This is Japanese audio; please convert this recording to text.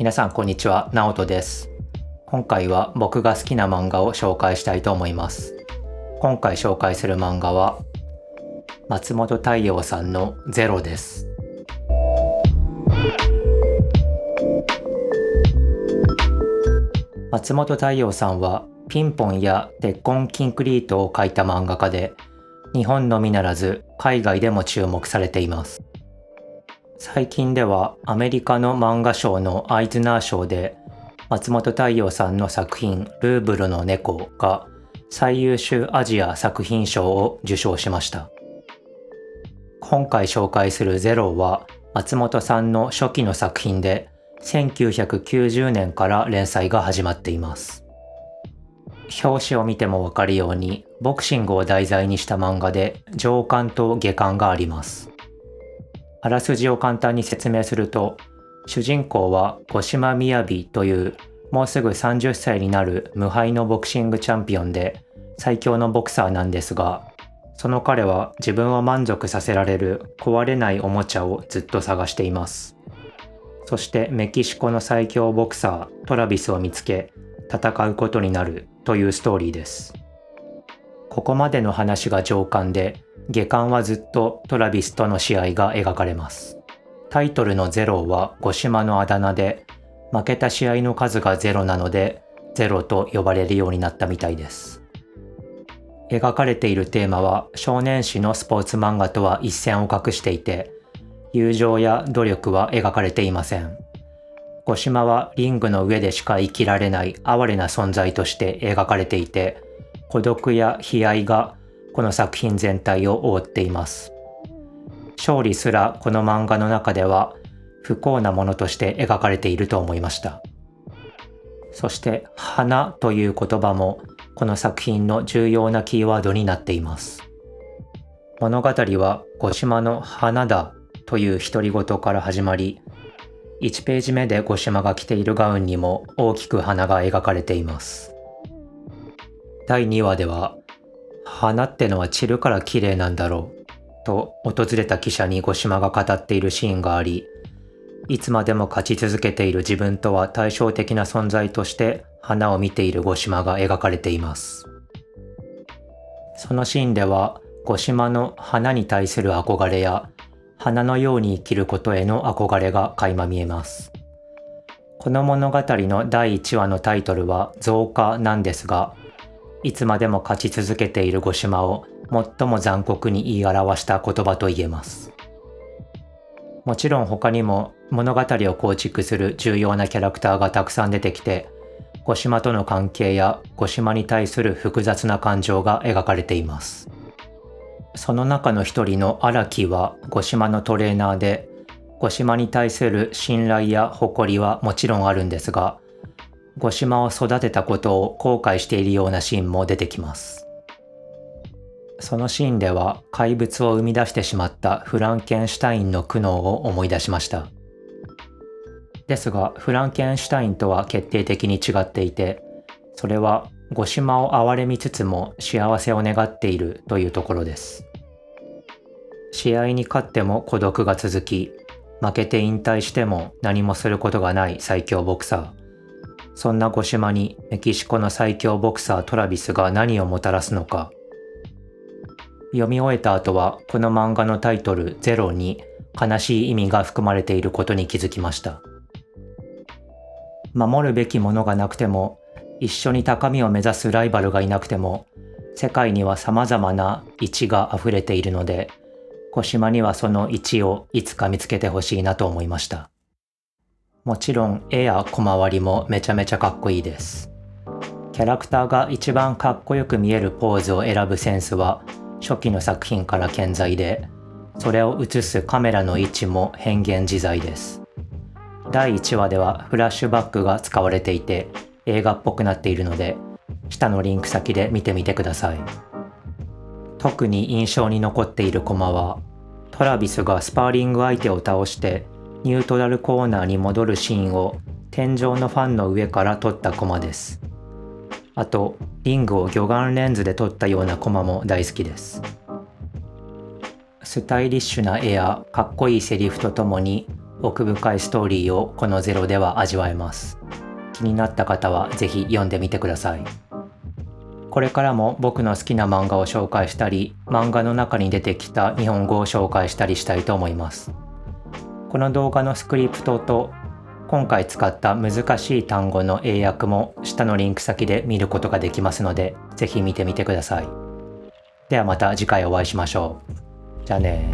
皆さんこんにちは、ナオトです。今回は僕が好きな漫画を紹介したいと思います。今回紹介する漫画は松本太陽さんのゼロです。松本太陽さんはピンポンや鉄痕キンクリートを描いた漫画家で日本のみならず海外でも注目されています。最近ではアメリカの漫画賞のアイズナー賞で松本太陽さんの作品「ルーブルの猫」が最優秀アジア作品賞を受賞しました。今回紹介する「ゼロは松本さんの初期の作品で1990年から連載が始まっています。表紙を見てもわかるようにボクシングを題材にした漫画で上巻と下巻があります。あらすじを簡単に説明すると主人公は五島みやびというもうすぐ30歳になる無敗のボクシングチャンピオンで最強のボクサーなんですがその彼は自分を満足させられる壊れないおもちゃをずっと探しています。そしてメキシコの最強ボクサートラビスを見つけ戦うことになるというストーリーです。ここまでの話が上巻で下巻はずっとトラビスとの試合が描かれます。タイトルのゼロは五島のあだ名で負けた試合の数がゼロなのでゼロと呼ばれるようになったみたいです。描かれているテーマは少年誌のスポーツ漫画とは一線を画していて友情や努力は描かれていません。五島はリングの上でしか生きられない哀れな存在として描かれていて孤独や悲哀がこの作品全体を覆っています。勝利すらこの漫画の中では不幸なものとして描かれていると思いました。そして「花」という言葉もこの作品の重要なキーワードになっています。物語は五島の花だという独り言から始まり1ページ目で五島が着ているガウンにも大きく花が描かれています。第2話では花ってのは散るから綺麗なんだろうと訪れた記者に五島が語っているシーンがありいつまでも勝ち続けている自分とは対照的な存在として花を見ている五島が描かれています。そのシーンでは五島の花に対する憧れや花のように生きることへの憧れが垣間見えます。この物語の第1話のタイトルは増加なんですがいつまでも勝ち続けている五島を最も残酷に言い表した言葉と言えます。もちろん他にも物語を構築する重要なキャラクターがたくさん出てきて、五島との関係や五島に対する複雑な感情が描かれています。その中の一人の荒木は五島のトレーナーで、五島に対する信頼や誇りはもちろんあるんですが、五島を育てたことを後悔しているようなシーンも出てきます。そのシーンでは怪物を生み出してしまったフランケンシュタインの苦悩を思い出しました。ですが、フランケンシュタインとは決定的に違っていて、それは五島を憐れみつつも幸せを願っているというところです。試合に勝っても孤独が続き、負けて引退しても何もすることがない最強ボクサー。そんな五島にメキシコの最強ボクサートラビスが何をもたらすのか。読み終えた後はこの漫画のタイトル「ゼロに悲しい意味が含まれていることに気づきました。守るべきものがなくても一緒に高みを目指すライバルがいなくても世界には様々な一が溢れているので小島にはその一をいつか見つけてほしいなと思いました。もちろん絵や小回りもめちゃめちゃかっこいいです。キャラクターが一番かっこよく見えるポーズを選ぶセンスは初期の作品から健在で、それを映すカメラの位置も変幻自在です。第1話ではフラッシュバックが使われていて映画っぽくなっているので、下のリンク先で見てみてください。特に印象に残っているコマは、トラビスがスパーリング相手を倒してニュートラルコーナーに戻るシーンを天井のファンの上から撮ったコマです。あと、リングを魚眼レンズで撮ったようなコマも大好きです。スタイリッシュな絵やかっこいいセリフとともに奥深いストーリーをこのゼロでは味わえます。気になった方は是非読んでみてください。これからも僕の好きな漫画を紹介したり、漫画の中に出てきた日本語を紹介したりしたいと思います。この動画のスクリプトと今回使った難しい単語の英訳も下のリンク先で見ることができますので、是非見てみてください。ではまた次回お会いしましょう。じゃあね